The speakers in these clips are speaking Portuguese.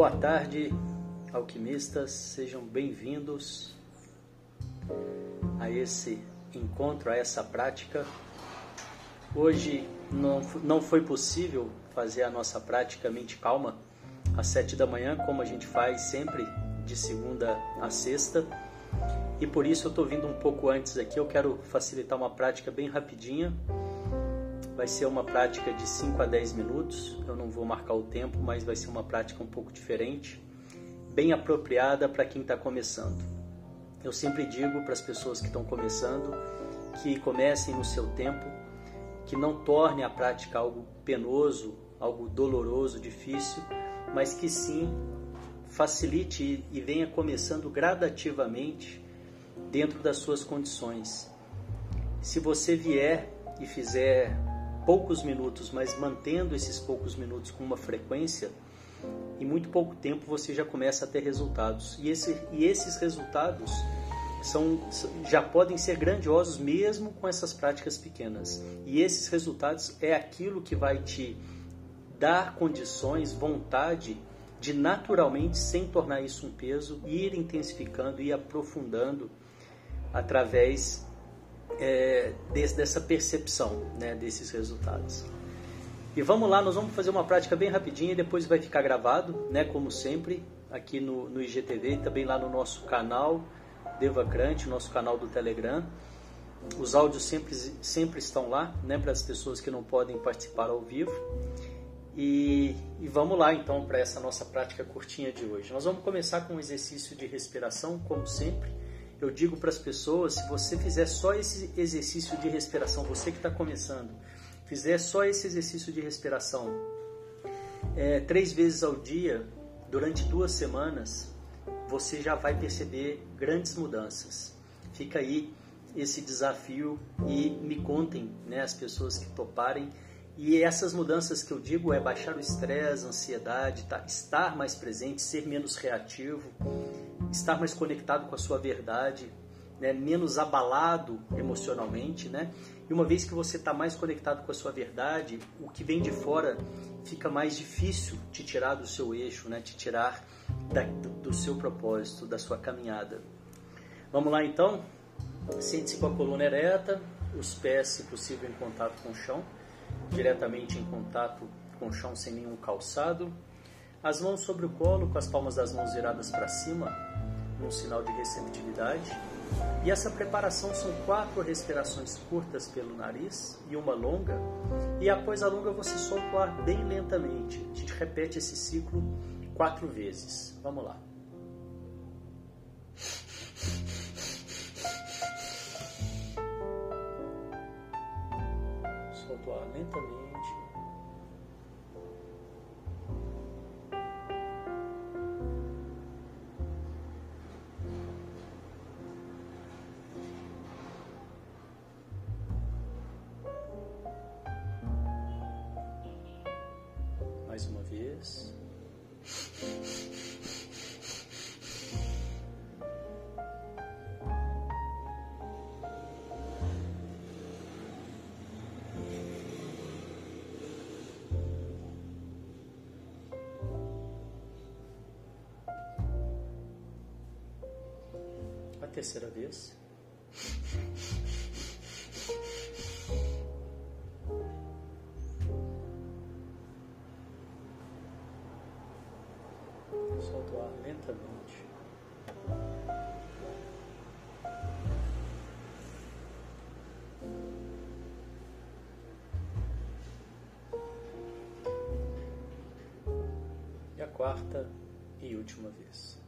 Boa tarde, alquimistas, sejam bem-vindos a esse encontro, a essa prática. Hoje não, não foi possível fazer a nossa prática mente calma às sete da manhã, como a gente faz sempre de segunda a sexta. E por isso eu estou vindo um pouco antes aqui. Eu quero facilitar uma prática bem rapidinha. Vai ser uma prática de 5 a 10 minutos. Eu não vou marcar o tempo, mas vai ser uma prática um pouco diferente, bem apropriada para quem está começando. Eu sempre digo para as pessoas que estão começando que comecem no seu tempo, que não torne a prática algo penoso, algo doloroso, difícil, mas que sim facilite e venha começando gradativamente dentro das suas condições. Se você vier e fizer poucos minutos, mas mantendo esses poucos minutos com uma frequência, em muito pouco tempo você já começa a ter resultados. E, esse, e esses resultados são, já podem ser grandiosos mesmo com essas práticas pequenas. E esses resultados é aquilo que vai te dar condições, vontade de naturalmente, sem tornar isso um peso, ir intensificando e aprofundando através é, desse, dessa percepção né, desses resultados. E vamos lá, nós vamos fazer uma prática bem rapidinha e depois vai ficar gravado, né, como sempre, aqui no, no IGTV e também lá no nosso canal Devacrante, nosso canal do Telegram. Os áudios sempre, sempre estão lá, né, para as pessoas que não podem participar ao vivo. E, e vamos lá então para essa nossa prática curtinha de hoje. Nós vamos começar com um exercício de respiração, como sempre. Eu digo para as pessoas: se você fizer só esse exercício de respiração, você que está começando, fizer só esse exercício de respiração é, três vezes ao dia, durante duas semanas, você já vai perceber grandes mudanças. Fica aí esse desafio e me contem, né, as pessoas que toparem e essas mudanças que eu digo é baixar o estresse, a ansiedade, tá? estar mais presente, ser menos reativo, estar mais conectado com a sua verdade, né? menos abalado emocionalmente, né? E uma vez que você está mais conectado com a sua verdade, o que vem de fora fica mais difícil te tirar do seu eixo, né? Te tirar da, do seu propósito, da sua caminhada. Vamos lá então? Sente-se com a coluna ereta, os pés, se possível, em contato com o chão diretamente em contato com o chão sem nenhum calçado, as mãos sobre o colo, com as palmas das mãos viradas para cima, num sinal de receptividade. E essa preparação são quatro respirações curtas pelo nariz e uma longa. E após a longa você solta o ar bem lentamente. A gente repete esse ciclo quatro vezes. Vamos lá. ar lentamente. Terceira vez. Solta o ar lentamente. E a quarta e última vez.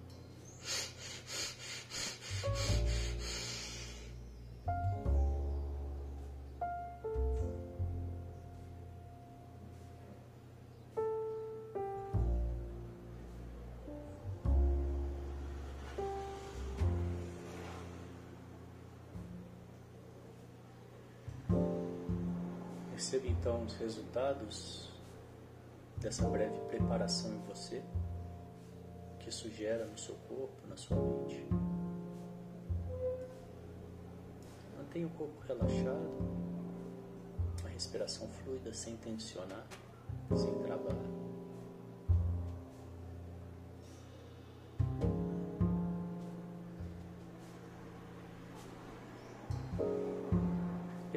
Perceba então os resultados dessa breve preparação em você, que isso gera no seu corpo, na sua mente. Mantenha o corpo relaxado, a respiração fluida, sem tensionar, sem trabalhar.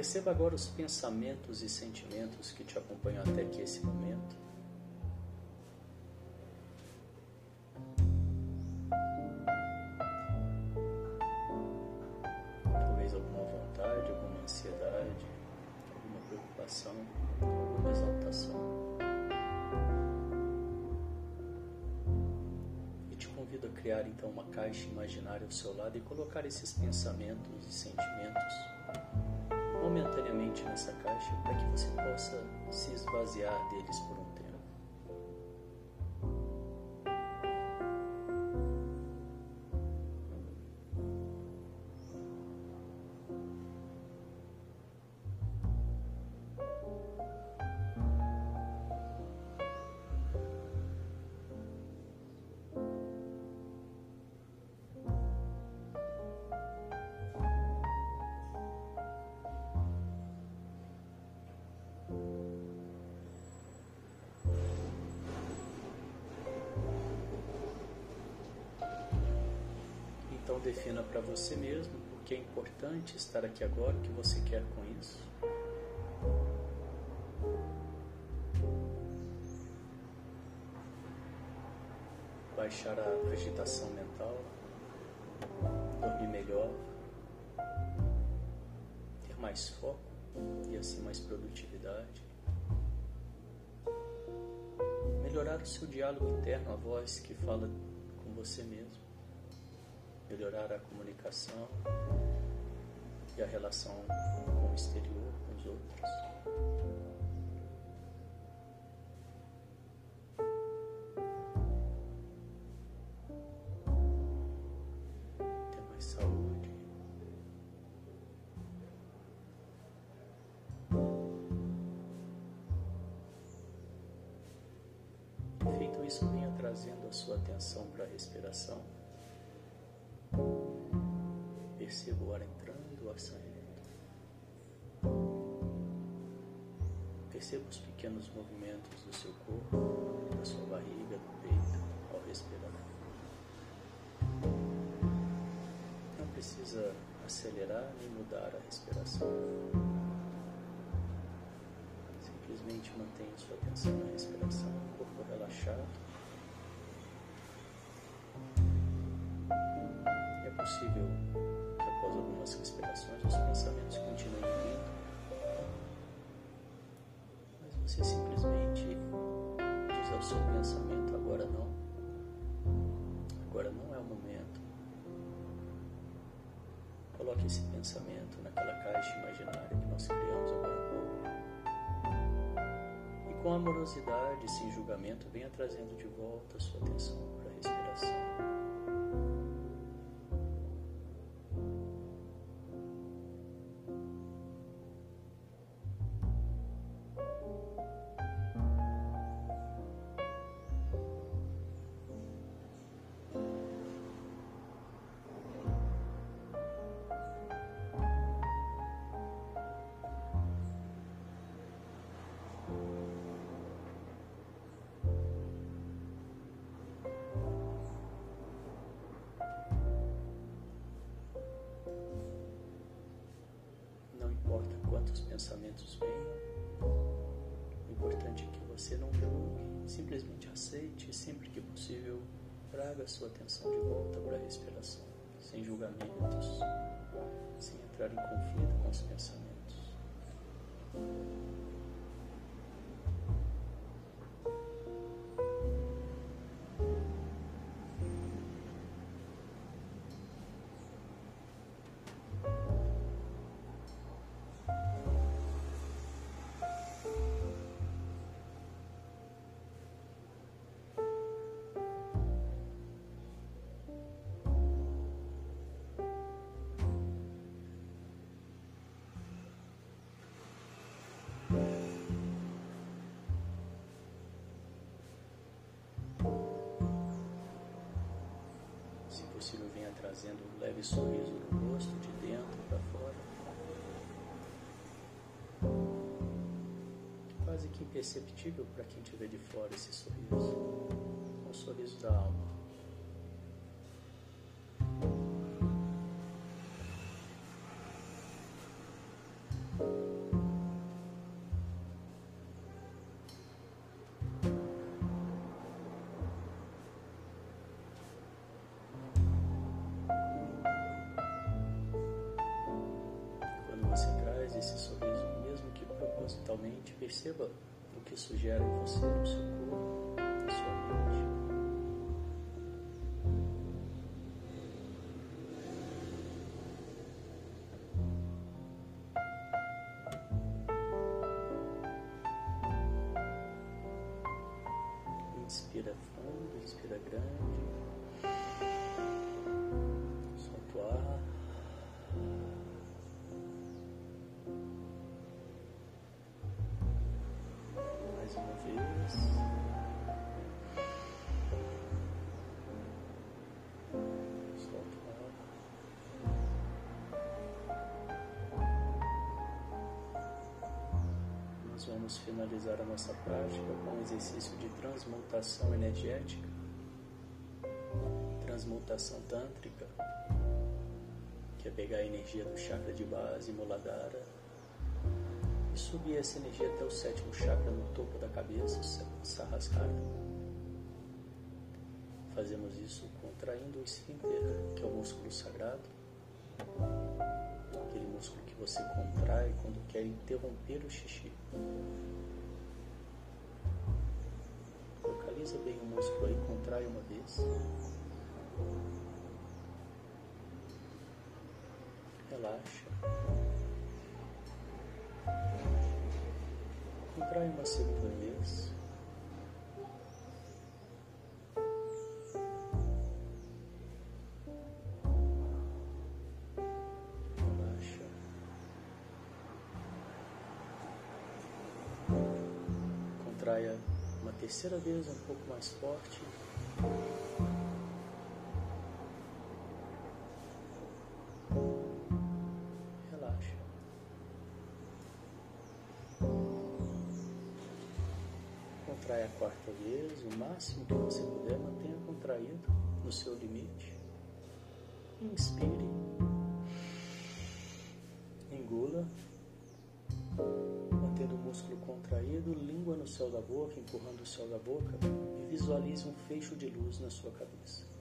Perceba agora os pensamentos e sentimentos que te acompanham até aqui esse momento. Talvez alguma vontade, alguma ansiedade, alguma preocupação, alguma exaltação. E te convido a criar então uma caixa imaginária ao seu lado e colocar esses pensamentos e sentimentos momentaneamente nessa caixa para que você possa se esvaziar deles por um defina para você mesmo o que é importante estar aqui agora, o que você quer com isso. Baixar a agitação mental, dormir melhor, ter mais foco e assim mais produtividade. Melhorar o seu diálogo interno, a voz que fala com você mesmo melhorar a comunicação e a relação com o exterior, com os outros. Feito isso, venha trazendo a sua atenção para a respiração. Perceba o ar entrando, o ar saindo. Perceba os pequenos movimentos do seu corpo, da sua barriga, do peito, ao respirar. Não precisa acelerar nem mudar a respiração. Simplesmente mantenha sua atenção na respiração, corpo relaxado. possível que após algumas respirações os pensamentos continuem vindo, mas você simplesmente diz ao seu pensamento: agora não, agora não é o momento. Coloque esse pensamento naquela caixa imaginária que nós criamos agora há pouco. E com amorosidade, sem julgamento, venha trazendo de volta a sua atenção para a respiração. Pensamentos venham. O importante é que você não julgue, simplesmente aceite e sempre que possível traga sua atenção de volta para a respiração, sem julgamentos, sem entrar em conflito com os pensamentos. Trazendo um leve sorriso no rosto, de dentro para fora. Quase que imperceptível para quem vê de fora esse sorriso. Um sorriso da alma. Perceba o que isso gera em você, no seu corpo, na sua mente. Inspira fundo, inspira grande. O ar. Nós vamos finalizar a nossa prática com um exercício de transmutação energética, transmutação tântrica, que é pegar a energia do chakra de base, Muladhara, e subir essa energia até o sétimo chakra no topo da cabeça, Sahasrara. Fazemos isso contraindo o esfíncter, que é o músculo sagrado, aquele músculo que você contrai quando quer interromper o xixi. Localiza bem o músculo aí, contrai uma vez. Relaxa. Contrai uma segunda vez. Contraia uma terceira vez, um pouco mais forte. Máximo que você puder, mantenha contraído no seu limite. Inspire. Engula. Mantendo o músculo contraído, língua no céu da boca, empurrando o céu da boca e visualize um fecho de luz na sua cabeça.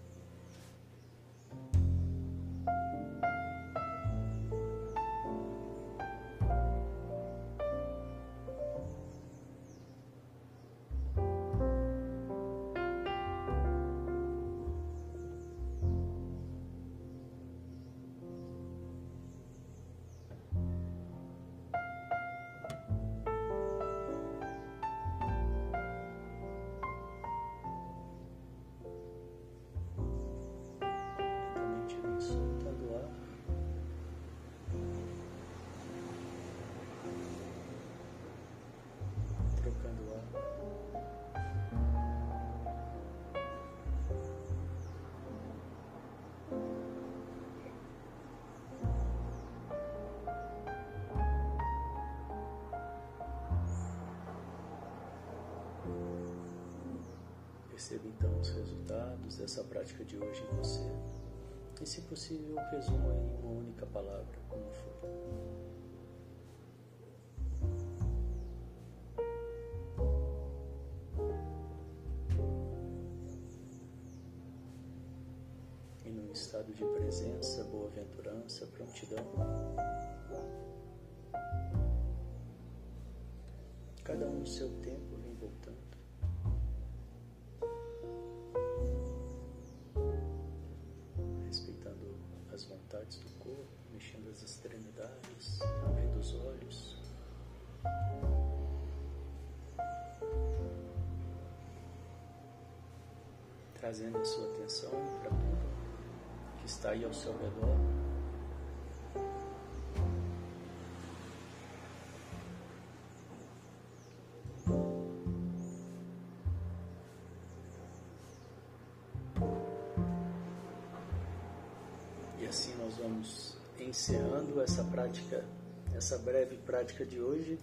Perceba então os resultados dessa prática de hoje em você. E, se possível, resuma em uma única palavra, como for. E num estado de presença, boa-aventurança, prontidão, cada um no seu tempo vem voltando. Vontades do corpo, mexendo as extremidades, abrindo os olhos. Trazendo a sua atenção para tudo que está aí ao seu redor. Essa prática, essa breve prática de hoje.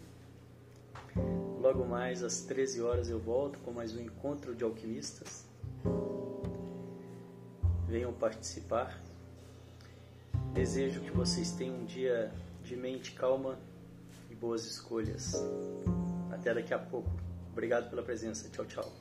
Logo mais às 13 horas eu volto com mais um encontro de alquimistas. Venham participar. Desejo que vocês tenham um dia de mente calma e boas escolhas. Até daqui a pouco. Obrigado pela presença. Tchau, tchau.